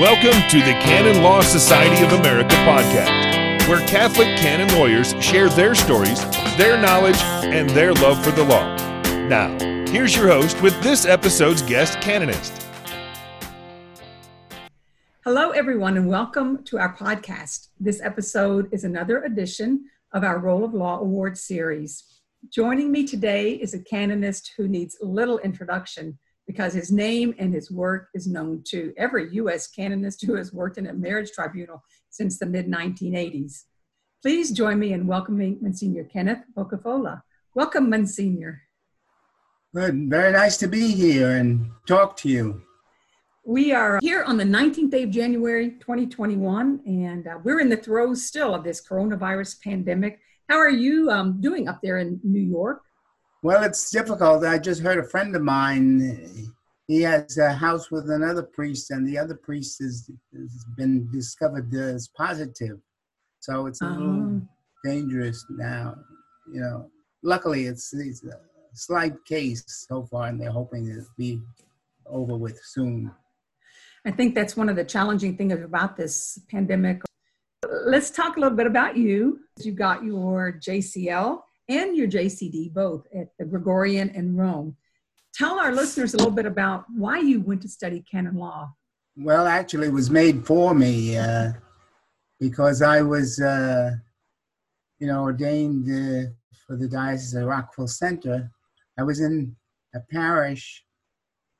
Welcome to the Canon Law Society of America podcast, where Catholic canon lawyers share their stories, their knowledge, and their love for the law. Now, here's your host with this episode's guest canonist. Hello, everyone, and welcome to our podcast. This episode is another edition of our Role of Law Award series. Joining me today is a canonist who needs little introduction because his name and his work is known to every U.S. canonist who has worked in a marriage tribunal since the mid 1980s. Please join me in welcoming Monsignor Kenneth Boccafola. Welcome, Monsignor. Good. Very nice to be here and talk to you. We are here on the 19th day of January 2021, and uh, we're in the throes still of this coronavirus pandemic. How are you um, doing up there in New York? Well, it's difficult. I just heard a friend of mine. He has a house with another priest, and the other priest is, has been discovered as positive. So it's a little Um, dangerous now. You know, luckily it's, it's a slight case so far, and they're hoping it'll be over with soon. I think that's one of the challenging things about this pandemic. Let's talk a little bit about you. You got your JCL and your JCD both at the Gregorian and Rome. Tell our listeners a little bit about why you went to study canon law. Well, actually, it was made for me uh, because I was, uh, you know, ordained uh, for the Diocese of Rockville Center. I was in a parish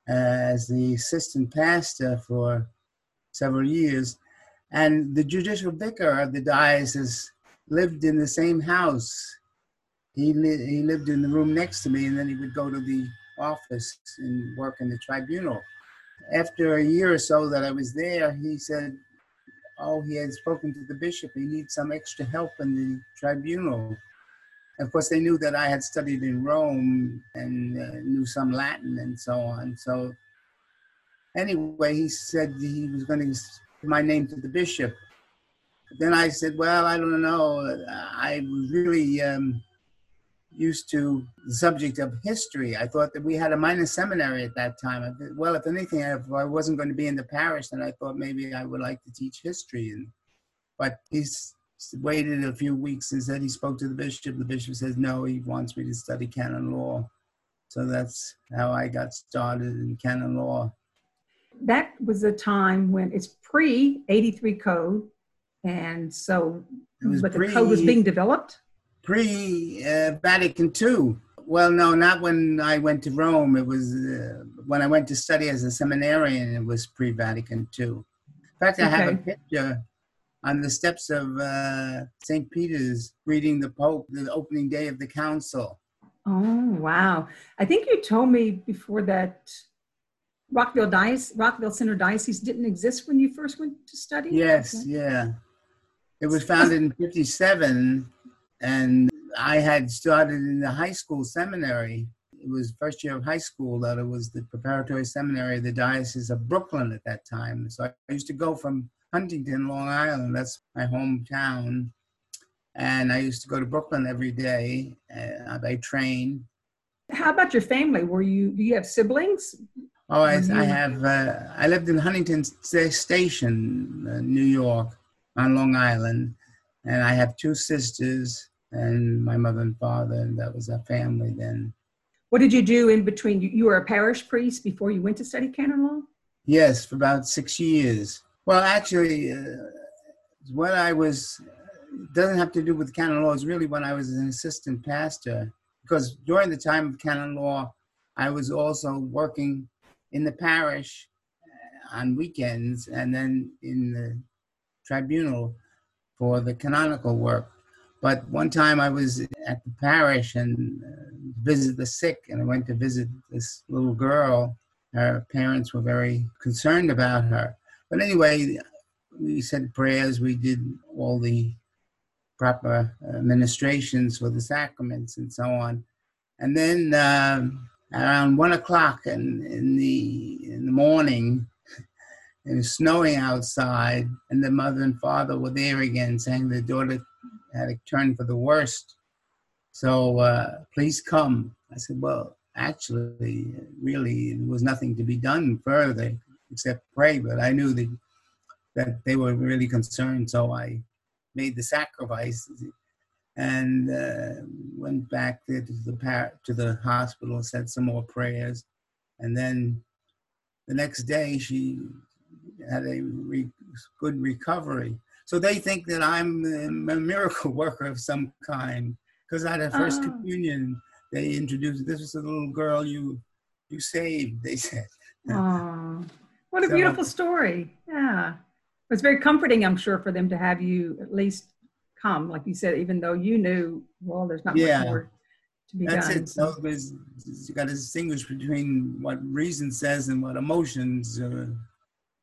as the assistant pastor for several years, and the judicial vicar of the diocese lived in the same house. He, li- he lived in the room next to me, and then he would go to the office and work in the tribunal after a year or so that I was there, he said, Oh, he had spoken to the bishop. He needs some extra help in the tribunal. Of course, they knew that I had studied in Rome and uh, knew some Latin and so on. So, anyway, he said he was going to give my name to the bishop. Then I said, Well, I don't know. I was really um, used to the subject of history. I thought that we had a minor seminary at that time. Thought, well, if anything, if I wasn't going to be in the parish, then I thought maybe I would like to teach history. And but he's waited a few weeks and said he spoke to the bishop. The bishop says no, he wants me to study canon law. So that's how I got started in canon law. That was a time when it's pre 83 code. And so, but the code was being developed. Pre uh, Vatican II. Well, no, not when I went to Rome. It was uh, when I went to study as a seminarian. It was pre Vatican II. In fact, I have a picture on the steps of uh, St. Peter's greeting the Pope the opening day of the council. Oh, wow. I think you told me before that Rockville Diocese, Rockville Center Diocese didn't exist when you first went to study? Yes, Okay. yeah. It was founded in 57, and I had started in the high school seminary. It was first year of high school that it was the preparatory seminary of the Diocese of Brooklyn at that time. So I used to go from Huntington, Long Island, that's my hometown, and I used to go to Brooklyn every day uh, by train. How about your family? Were you, do you have siblings? Oh, I, I have. Uh, I lived in Huntington Station, uh, New York, on Long Island, and I have two sisters and my mother and father, and that was our family then. What did you do in between? You, you were a parish priest before you went to study canon law? Yes, for about six years. Well, actually, uh, when I was doesn't have to do with canon law. It's really when I was an assistant pastor, because during the time of canon law, I was also working in the parish uh, on weekends and then in the tribunal for the canonical work. But one time I was at the parish and uh, visit the sick, and I went to visit this little girl. Her parents were very concerned about her. But anyway, we said prayers. We did all the proper administrations for the sacraments and so on. And then um, around one o'clock in, in the in the morning, it was snowing outside, and the mother and father were there again, saying the daughter had a turn for the worst. So uh, please come. I said, well, actually, really, there was nothing to be done further except pray. But I knew that that they were really concerned. So I made the sacrifice and uh, went back to the par- to the hospital, said some more prayers, and then the next day she had a re- good recovery. So they think that I'm a miracle worker of some kind because at the first oh. communion they introduced this was a little girl you you saved. They said. Oh, what a so, beautiful story! Yeah, it was very comforting, I'm sure, for them to have you at least come, like you said, even though you knew, well, there's not yeah. much more to be That's done. That's it. So you got to distinguish between what reason says and what emotions uh,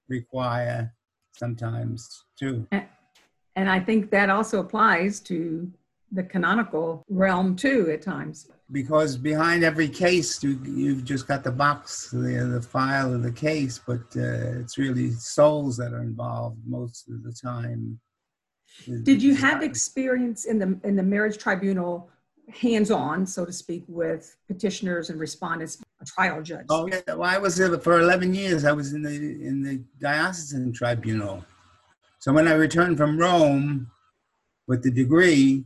require sometimes too. And, and I think that also applies to the canonical realm too at times. Because behind every case, you, you've just got the box, the, the file of the case, but uh, it's really souls that are involved most of the time. Did you have experience in the in the marriage tribunal, hands on, so to speak, with petitioners and respondents, a trial judge? Oh yeah, well, I was there for eleven years. I was in the in the diocesan tribunal. So when I returned from Rome with the degree,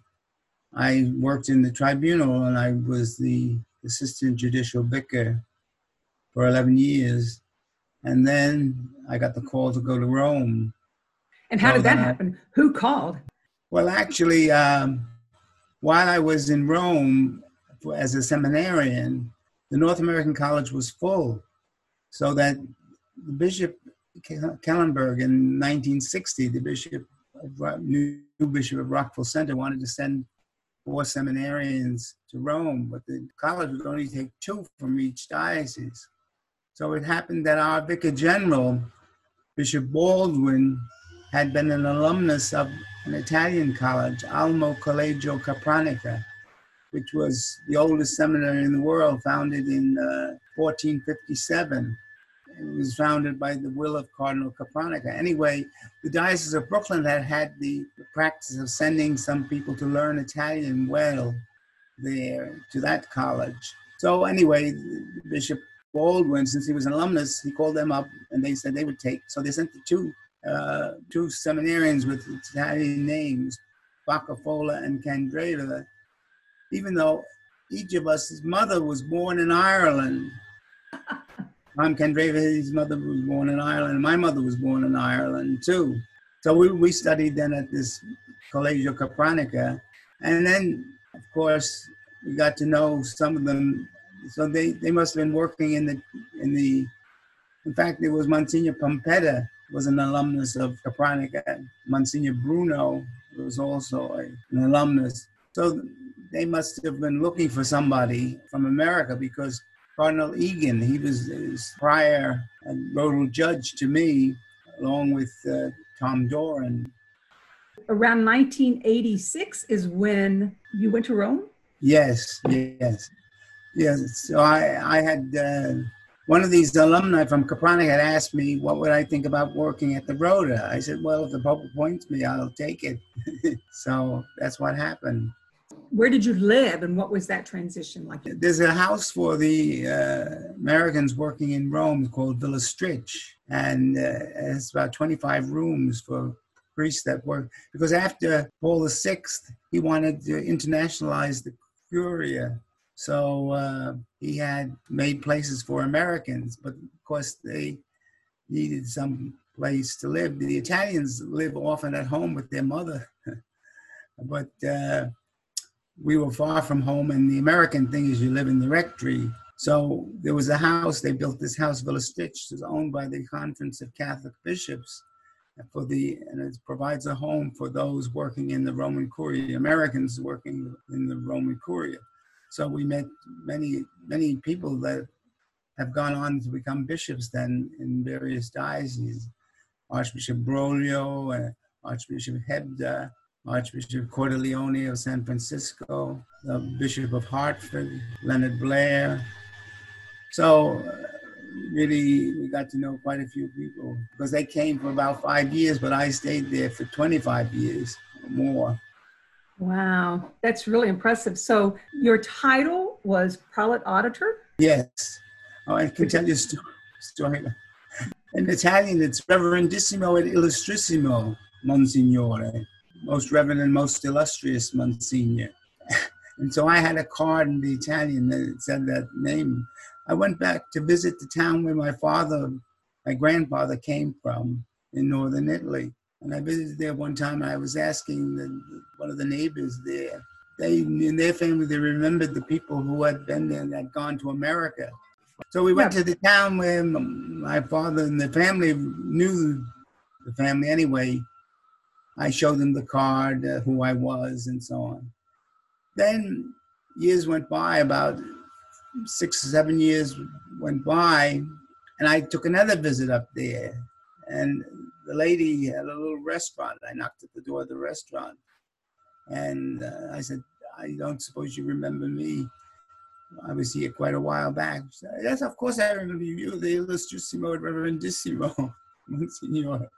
I worked in the tribunal and I was the assistant judicial vicar for 11 years. And then I got the call to go to Rome and how did that happen? Who called? Well, actually, um, while I was in Rome as a seminarian, the North American College was full. So that the Bishop Kellenberg in 1960, the Bishop new Bishop of Rockville Center, wanted to send four seminarians to Rome, but the college would only take two from each diocese. So it happened that our Vicar General, Bishop Baldwin, had been an alumnus of an Italian college, Almo Collegio Capranica, which was the oldest seminary in the world, founded in uh, 1457. It was founded by the will of Cardinal Capranica. Anyway, the Diocese of Brooklyn had had the practice of sending some people to learn Italian well there to that college. So anyway, Bishop Baldwin, since he was an alumnus, he called them up and they said they would take. So they sent the two uh, two seminarians with Italian names, Boccafola and Candreva, even though each of us, his mother was born in Ireland. Tom Candreva, his mother was born in Ireland. My mother was born in Ireland too. So we, we studied then at this Collegio Capranica. And then, of course, we got to know some of them. So they, they must have been working in the, in the, in fact, it was Monsignor Pompedda, was an alumnus of Capranica. Monsignor Bruno was also a, an alumnus. So they must have been looking for somebody from America because Cardinal Egan, he was his prior rotal judge to me, along with uh, Tom Doran. Around 1986 is when you went to Rome? Yes, yes. Yes, so I, I had uh, one of these alumni from Capranica had asked me what would I think about working at the Rota. I said, well, if the Pope appoints me, I'll take it. so that's what happened. Where did you live and what was that transition like? There's a house for the uh, Americans working in Rome called Villa Stritch, and uh, it's about 25 rooms for priests that work. Because after Paul VI, he wanted to internationalize the Curia so uh, he had made places for Americans, but of course they needed some place to live. The Italians live often at home with their mother, but uh, we were far from home. And the American thing is you live in the rectory. So there was a house, they built this house, Villa Stritch, is owned by the Conference of Catholic Bishops for the and it provides a home for those working in the Roman Curia, Americans working in the Roman Curia. So we met many, many people that have gone on to become bishops then in various dioceses. Archbishop Broglio, uh, Archbishop Hebda, Archbishop Cordileone of San Francisco, the Bishop of Hartford, Leonard Blair. So really, we got to know quite a few people because they came for about five years, but I stayed there for 25 years or more. Wow, that's really impressive. So your title was prelate auditor? Yes. Oh, I can tell you a story. In Italian, it's Reverendissimo et Illustrissimo, Monsignore, most reverend and most illustrious Monsignor. and so I had a card in the Italian that said that name. I went back to visit the town where my father, my grandfather came from in northern Italy. And I visited there one time. And I was asking the, one of the neighbors there. They, in their family, they remembered the people who had been there and had gone to America. So we went yeah. to the town where my father and the family knew the family anyway. I showed them the card, uh, who I was, and so on. Then years went by, about six or seven years went by, and I took another visit up there. And the lady had a little restaurant. I knocked at the door of the restaurant, and uh, I said, "I don't suppose you remember me." I was here quite a while back. Said, yes, of course I remember you. The illustrissimo reverendissimo, Monsignor.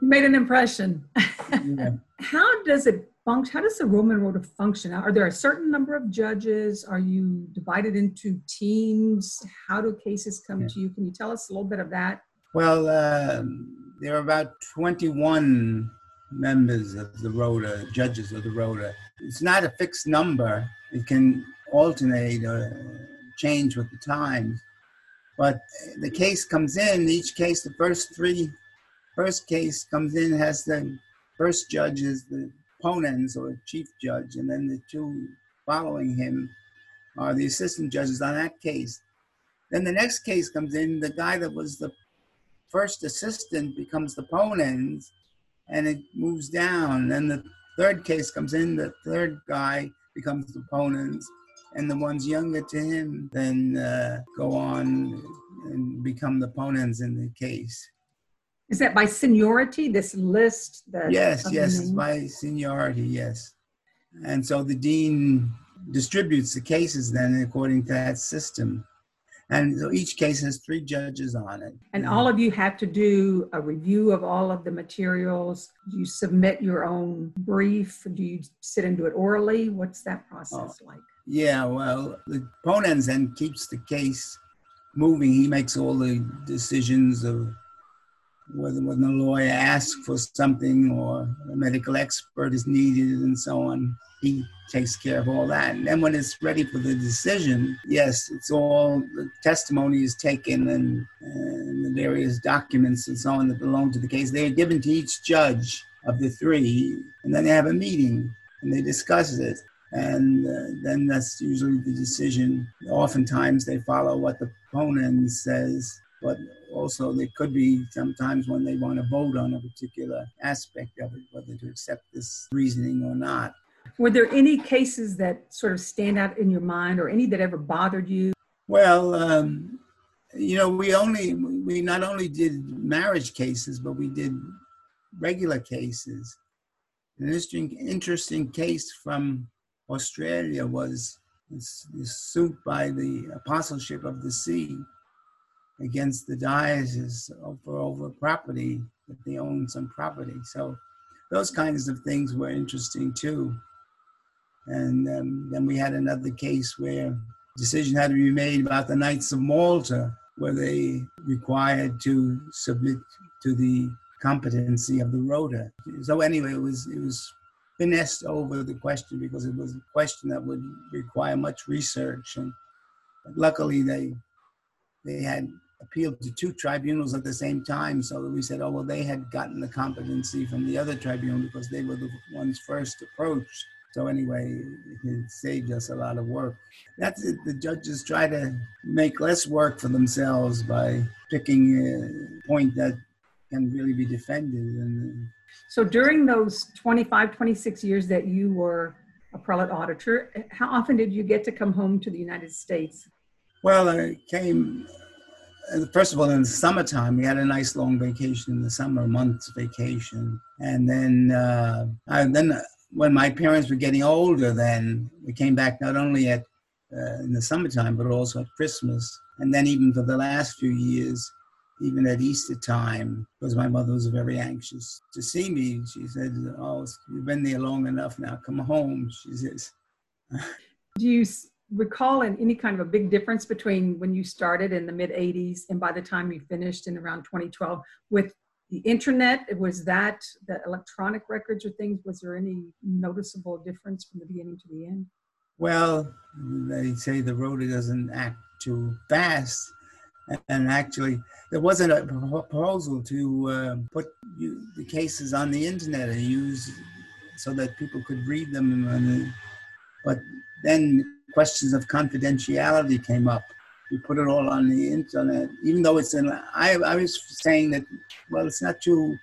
You made an impression. Yeah. How does it function? How does the Roman Rota function? Are there a certain number of judges? Are you divided into teams? How do cases come yeah. to you? Can you tell us a little bit of that? Well, um, there are about 21 members of the Rota, judges of the Rota. It's not a fixed number. It can alternate or change with the times. But the case comes in, each case, the first three, first case comes in, has the first judge is the ponens or chief judge, and then the two following him are the assistant judges on that case. Then the next case comes in, the guy that was the first assistant becomes the ponens and it moves down. Then the third case comes in, the third guy becomes the ponens, and the ones younger to him then uh, go on and become the ponens in the case. Is that by seniority, this list? That yes, yes, by seniority, yes. And so the dean distributes the cases then according to that system. And so each case has three judges on it. And all of you have to do a review of all of the materials. Do you submit your own brief? Do you sit and do it orally? What's that process oh, like? Yeah, well, the ponens then keeps the case moving. He makes all the decisions of whether when the lawyer asks for something or a medical expert is needed and so on, he takes care of all that. And then when it's ready for the decision, yes, it's all the testimony is taken and, and the various documents and so on that belong to the case. They're given to each judge of the three, and then they have a meeting and they discuss it. And uh, then that's usually the decision. Oftentimes they follow what the ponens says, but also there could be sometimes when they want to vote on a particular aspect of it, whether to accept this reasoning or not. Were there any cases that sort of stand out in your mind or any that ever bothered you? Well, um, you know, we only, we not only did marriage cases, but we did regular cases. An interesting, interesting case from Australia was this, this suit by the Apostleship of the Sea against the diocese over property that they own some property. So those kinds of things were interesting too. And um, then we had another case where decision had to be made about the Knights of Malta, where they required to submit to the competency of the rota. So anyway, it was it was finessed over the question because it was a question that would require much research, and luckily they they had appealed to two tribunals at the same time. So we said, oh, well, they had gotten the competency from the other tribunal because they were the ones first approached. So anyway, it saved us a lot of work. That's it. The judges try to make less work for themselves by picking a point that can really be defended. And uh, so during those 25, 26 years that you were a prelate auditor, how often did you get to come home to the United States? Well, I came first of all, in the summertime, we had a nice long vacation in the summer, month's vacation. And then, uh, I, then when my parents were getting older, then we came back not only at uh, in the summertime, but also at Christmas. And then even for the last few years, even at Easter time, because my mother was very anxious to see me. She said, "Oh, you've been there long enough now. Come home." She says. Do you recall any kind of a big difference between when you started in the mid 80s and by the time you finished in around 2012 with the internet? Was that the electronic records or things was there any noticeable difference from the beginning to the end? Well they say the rota doesn't act too fast. And actually there wasn't a proposal to uh, put you, the cases on the internet and use so that people could read them. The, but then questions of confidentiality came up you put it all on the internet, even though it's in. I, I was saying that, well, it's not too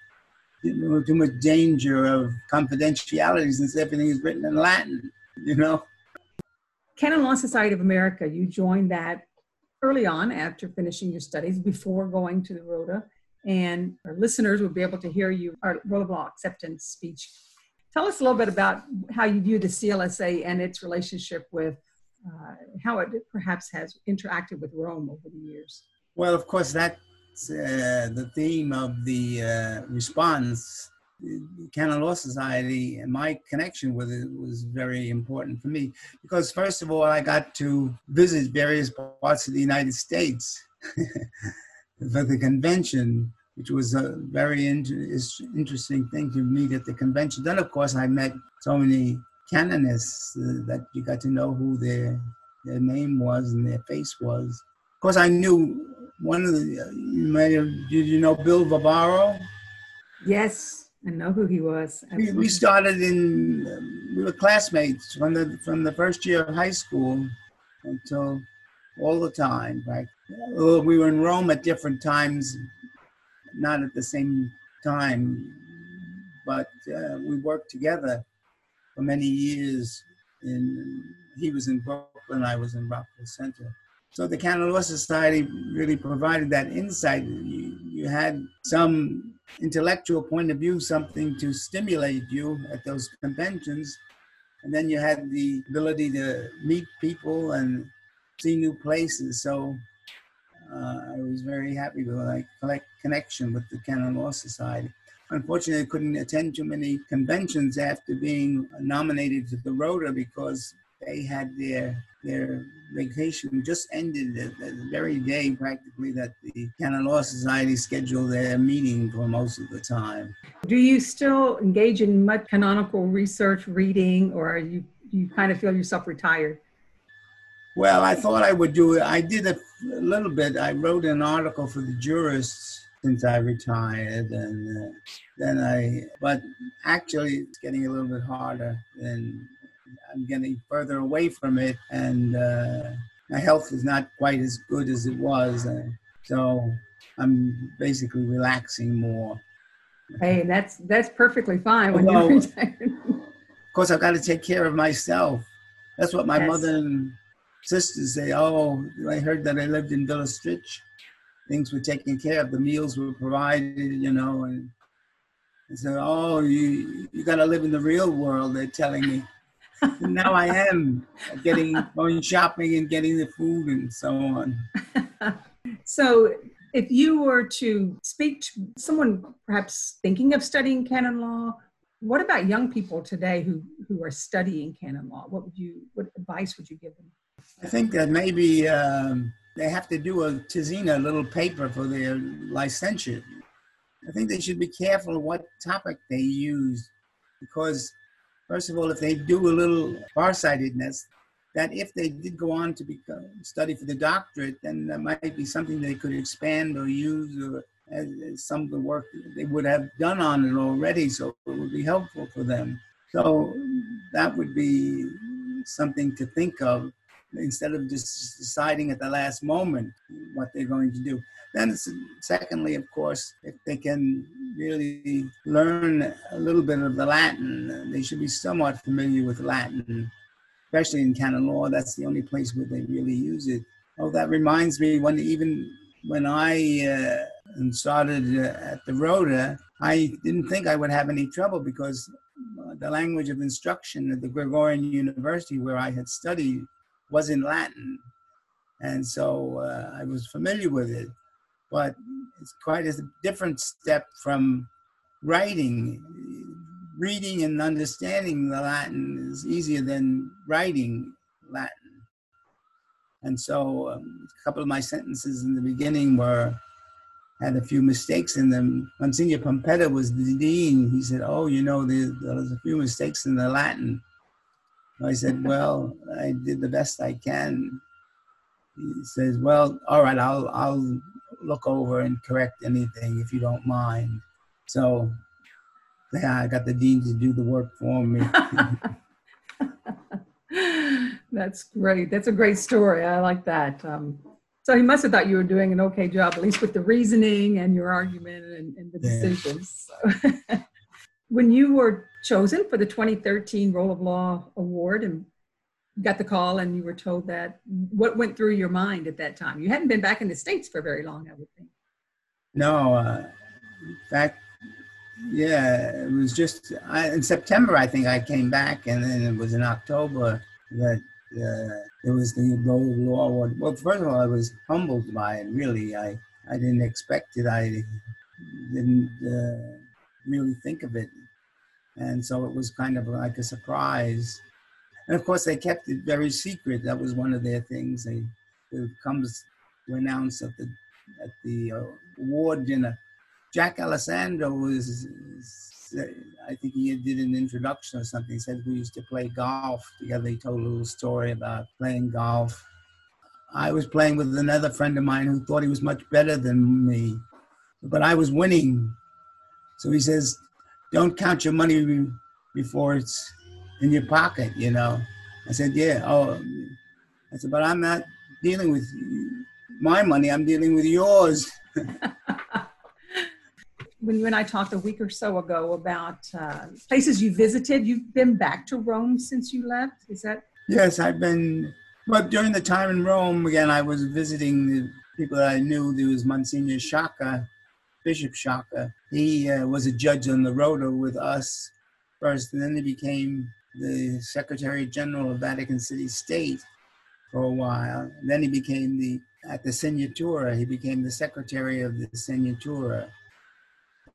too much danger of confidentiality since everything is written in Latin, you know. Canon Law Society of America, you joined that early on after finishing your studies before going to the Rota, and our listeners will be able to hear you our Rota law acceptance speech. Tell us a little bit about how you view the CLSA and its relationship with uh, how it perhaps has interacted with Rome over the years. Well, of course, that's uh, the theme of the uh, response. The Canon Law Society and my connection with it was very important for me because, first of all, I got to visit various parts of the United States for the convention, which was a very inter- interesting thing to meet at the convention. Then, of course, I met so many canonists uh, that you got to know who their their name was and their face was. Of course, I knew one of the. You may have. Did you know Bill Varvaro? Yes, I know who he was. We, we, started in. Um, we were classmates from the from the first year of high school until all the time. Right. We were in Rome at different times, not at the same time, but uh, we worked together for many years. In he was in Brooklyn, I was in Rockville Center. So the Canon Law Society really provided that insight. You, you had some intellectual point of view, something to stimulate you at those conventions, and then you had the ability to meet people and see new places. So uh, I was very happy with my connection with the Canon Law Society. Unfortunately, I couldn't attend too many conventions after being nominated to the Rota because they had their their vacation just ended the, the, very day practically that the Canon Law Society scheduled their meeting for most of the time. Do you still engage in much canonical research, reading, or are you you kind of feel yourself retired? Well, I thought I would do it. I did a, a little bit. I wrote an article for the jurists since I retired, and uh, then I. But actually, it's getting a little bit harder, and I'm getting further away from it, and uh, my health is not quite as good as it was. Uh, so I'm basically relaxing more. Hey, that's that's perfectly fine when Although, you're retired. of course, I've got to take care of myself. That's what my yes. mother and sisters say. Oh, I heard that I lived in Villa Stritch things were taken care of, the meals were provided, you know, and, and so, oh, you you got to live in the real world. They're telling me. and now I am getting going shopping and getting the food and so on. so, if you were to speak to someone perhaps thinking of studying canon law, what about young people today who who are studying canon law? What would you what advice would you give them? I think that maybe. Um, they have to do a tesina, a little paper for their licentiate. I think they should be careful what topic they use because, first of all, if they do a little farsightedness, that if they did go on to become, study for the doctorate, then that might be something they could expand or use or as, as some of the work they would have done on it already, so it would be helpful for them. So that would be something to think of instead of just deciding at the last moment what they're going to do. Then, secondly, of course, if they can really learn a little bit of the Latin, they should be somewhat familiar with Latin, especially in canon law. That's the only place where they really use it. Oh, that reminds me when even when I uh, started uh, at the Rota, I didn't think I would have any trouble because uh, the language of instruction at the Gregorian University where I had studied was in Latin. And so uh, I was familiar with it. But it's quite a different step from writing. Reading and understanding the Latin is easier than writing Latin. And so um, a couple of my sentences in the beginning were had a few mistakes in them. Monsignor Pompedda was the dean. He said, "Oh, you know, there's a few mistakes in the Latin." I said, "Well, I did the best I can." He says, "Well, all right, I'll I'll look over and correct anything if you don't mind." So, yeah, I got the dean to do the work for me. That's great. That's a great story. I like that. Um, so he must have thought you were doing an okay job, at least with the reasoning and your argument and, and the decisions. So when you were chosen for the 2013 Role of Law Award and got the call and you were told that, what went through your mind at that time? You hadn't been back in the States for very long, I would think. No, uh, in fact, yeah, it was just I, in September, I think I came back, and then it was in October that uh, it was the Rule of law award. Well, first of all, I was humbled by it. Really, I I didn't expect it. I didn't uh, really think of it, and so it was kind of like a surprise. And of course, they kept it very secret. That was one of their things. They it comes to announce at the at the uh, award dinner. Jack Alesandro was I think he did an introduction or something. He said we used to play golf together. He told a little story about playing golf. I was playing with another friend of mine who thought he was much better than me, but I was winning. So he says, "Don't count your money before it's in your pocket," you know. I said, "Yeah." Oh, I said, "But I'm not dealing with my money. I'm dealing with yours." when you and I talked a week or so ago about uh, places you visited, you've been back to Rome since you left. Is that? Yes, I've been. Well, during the time in Rome, again, I was visiting the people that I knew. There was Monsignor Sciacca, Bishop Sciacca. He uh, was a judge on the Rota with us first, and then he became the Secretary General of Vatican City State for a while. And then he became the at the Segnatura. He became the Secretary of the Segnatura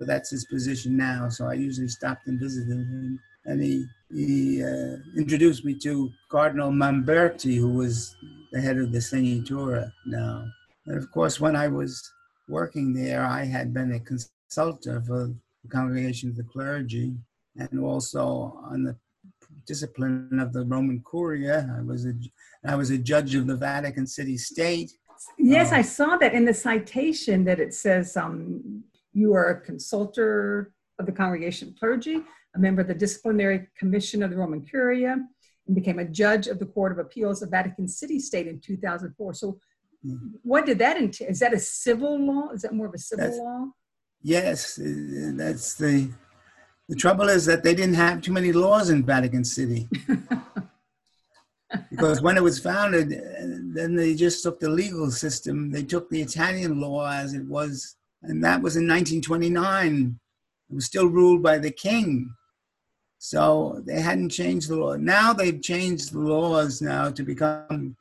but that's his position now. So I usually stopped and visited him. And he, he uh, introduced me to Cardinal Mamberti, who was the head of the Segnatura now. And of course, when I was working there, I had been a consultant for the Congregation of the Clergy and also on the discipline of the Roman Curia. I was a, I was a judge of the Vatican City State. Yes, uh, I saw that in the citation that it says um, you are a consultor of the congregation of clergy, a member of the disciplinary commission of the Roman Curia, and became a judge of the Court of Appeals of Vatican City State in 2004. So. What did that entail? Is that a civil law? Is that more of a civil that's, law? Yes, uh, that's the. The trouble is that they didn't have too many laws in Vatican City. because when it was founded, then they just took the legal system. They took the Italian law as it was and that was in 1929. It was still ruled by the king. So they hadn't changed the law. Now they've changed the laws now to become,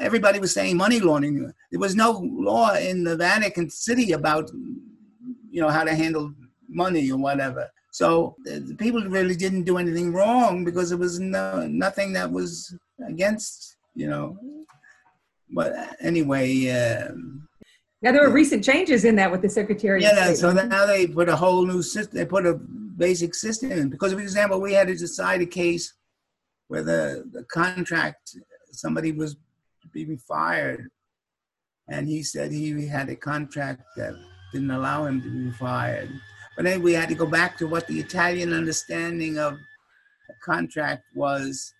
everybody was saying money laundering. There was no law in the Vatican City about, you know, how to handle money or whatever. So the people really didn't do anything wrong because there was no, nothing that was against, you know. But anyway, uh, now there were recent changes in that with the Secretary. Yeah, so now they put a whole new system. They put a basic system in. Because, for example, we had to decide a case where the contract somebody was being fired, and he said he had a contract that didn't allow him to be fired. But then we had to go back to what the Italian understanding of a contract was,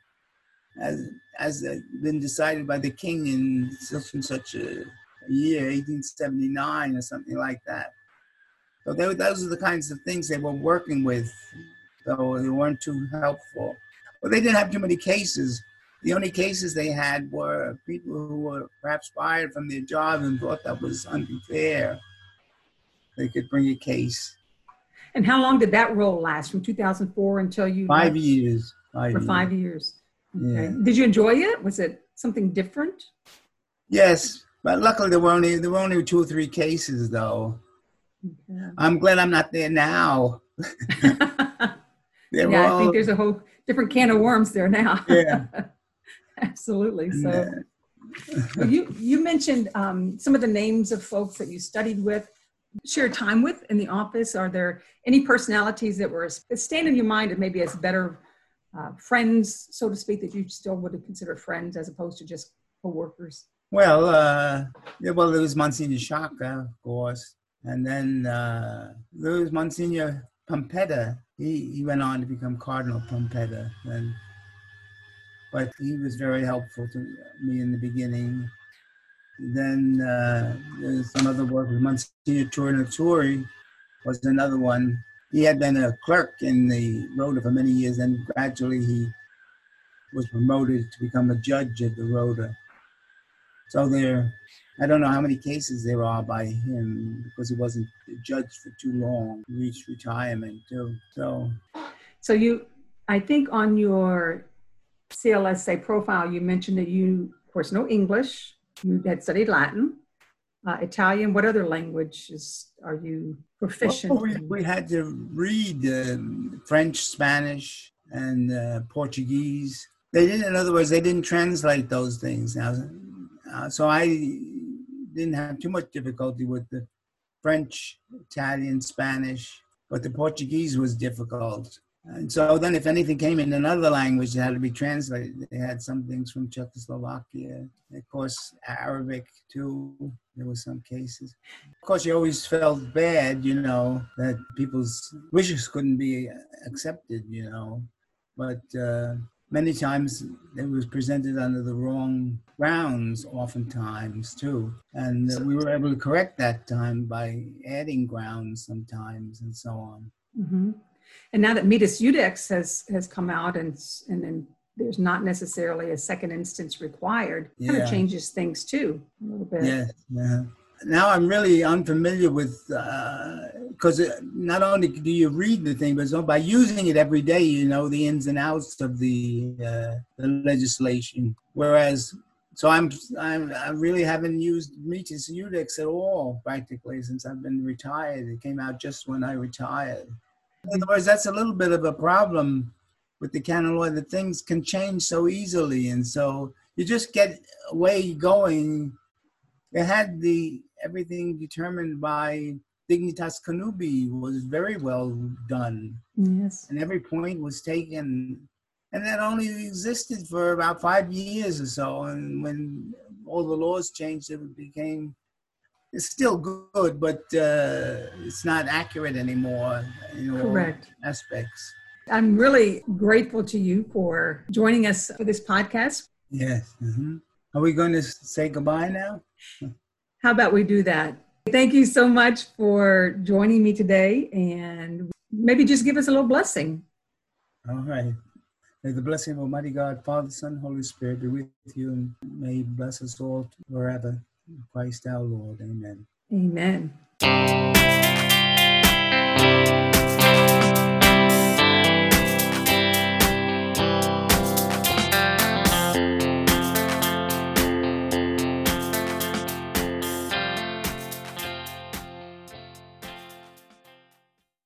as as been decided by the king in such and such a year, 1879 or something like that. So they, those are the kinds of things they were working with, though they weren't too helpful. But they didn't have too many cases. The only cases they had were people who were perhaps fired from their job and thought that was unfair. They could bring a case. And how long did that role last? From 2004 until you five years. Five For years. five years. Okay. Yeah. Did you enjoy it? Was it something different? Yes, but luckily, there were only there were only two or three cases, though. Yeah. I'm glad I'm not there now. yeah, all, I think there's a whole different can of worms there now. Yeah, absolutely. So, well, you you mentioned um, some of the names of folks that you studied with, shared time with in the office. Are there any personalities that were stand in your mind and maybe as better uh, friends, so to speak, that you still would consider friends as opposed to just co-workers? Well, uh, yeah, well, there was Monsignor Sciacca, of course, and then uh, there was Monsignor Pompedda. He he went on to become Cardinal Pompedda, and but he was very helpful to me in the beginning. Then uh, there's some other work with Monsignor Tornatore was another one. He had been a clerk in the Rota for many years, and gradually he was promoted to become a judge at the Rota. So there, I don't know how many cases there are by him because he wasn't a judge for too long. He reached retirement too. So, so you, I think on your CLSA profile, you mentioned that you, of course, know English. You had studied Latin, uh, Italian. What other languages are you proficient well, we, we, had to read uh, French, Spanish, and uh, Portuguese. They didn't, in other words, they didn't translate those things. Now, uh, so I didn't have too much difficulty with the French, Italian, Spanish, but the Portuguese was difficult. And so then, if anything came in another language, it had to be translated. They had some things from Czechoslovakia, of course, Arabic too. There were some cases. Of course, you always felt bad, you know, that people's wishes couldn't be accepted, you know. But uh, many times it was presented under the wrong grounds, oftentimes too. And uh, we were able to correct that time by adding grounds sometimes and so on. Mm-hmm. And now that Mitis Iudex has has come out and and then there's not necessarily a second instance required, yeah. kind of changes things too a little bit. Yeah, yeah. Now I'm really unfamiliar with because uh, not only do you read the thing, but so by using it every day, you know the ins and outs of the uh, the legislation. Whereas, so I'm, I'm I really haven't used Mitis Iudex at all practically since I've been retired. It came out just when I retired. In other words, that's a little bit of a problem with the canon law that things can change so easily, and so you just get away going. It had the everything determined by Dignitas Connubii was very well done. Yes, and every point was taken, and that only existed for about five years or so. And when all the laws changed, it became it's still good, but uh, it's not accurate anymore in all Correct. aspects. I'm really grateful to you for joining us for this podcast. Yes. Mm-hmm. Are we going to say goodbye now? How about we do that? Thank you so much for joining me today and maybe just give us a little blessing. All right. May the blessing of Almighty God, Father, Son, Holy Spirit be with you and may bless us all forever. Christ our Lord. Amen. Amen.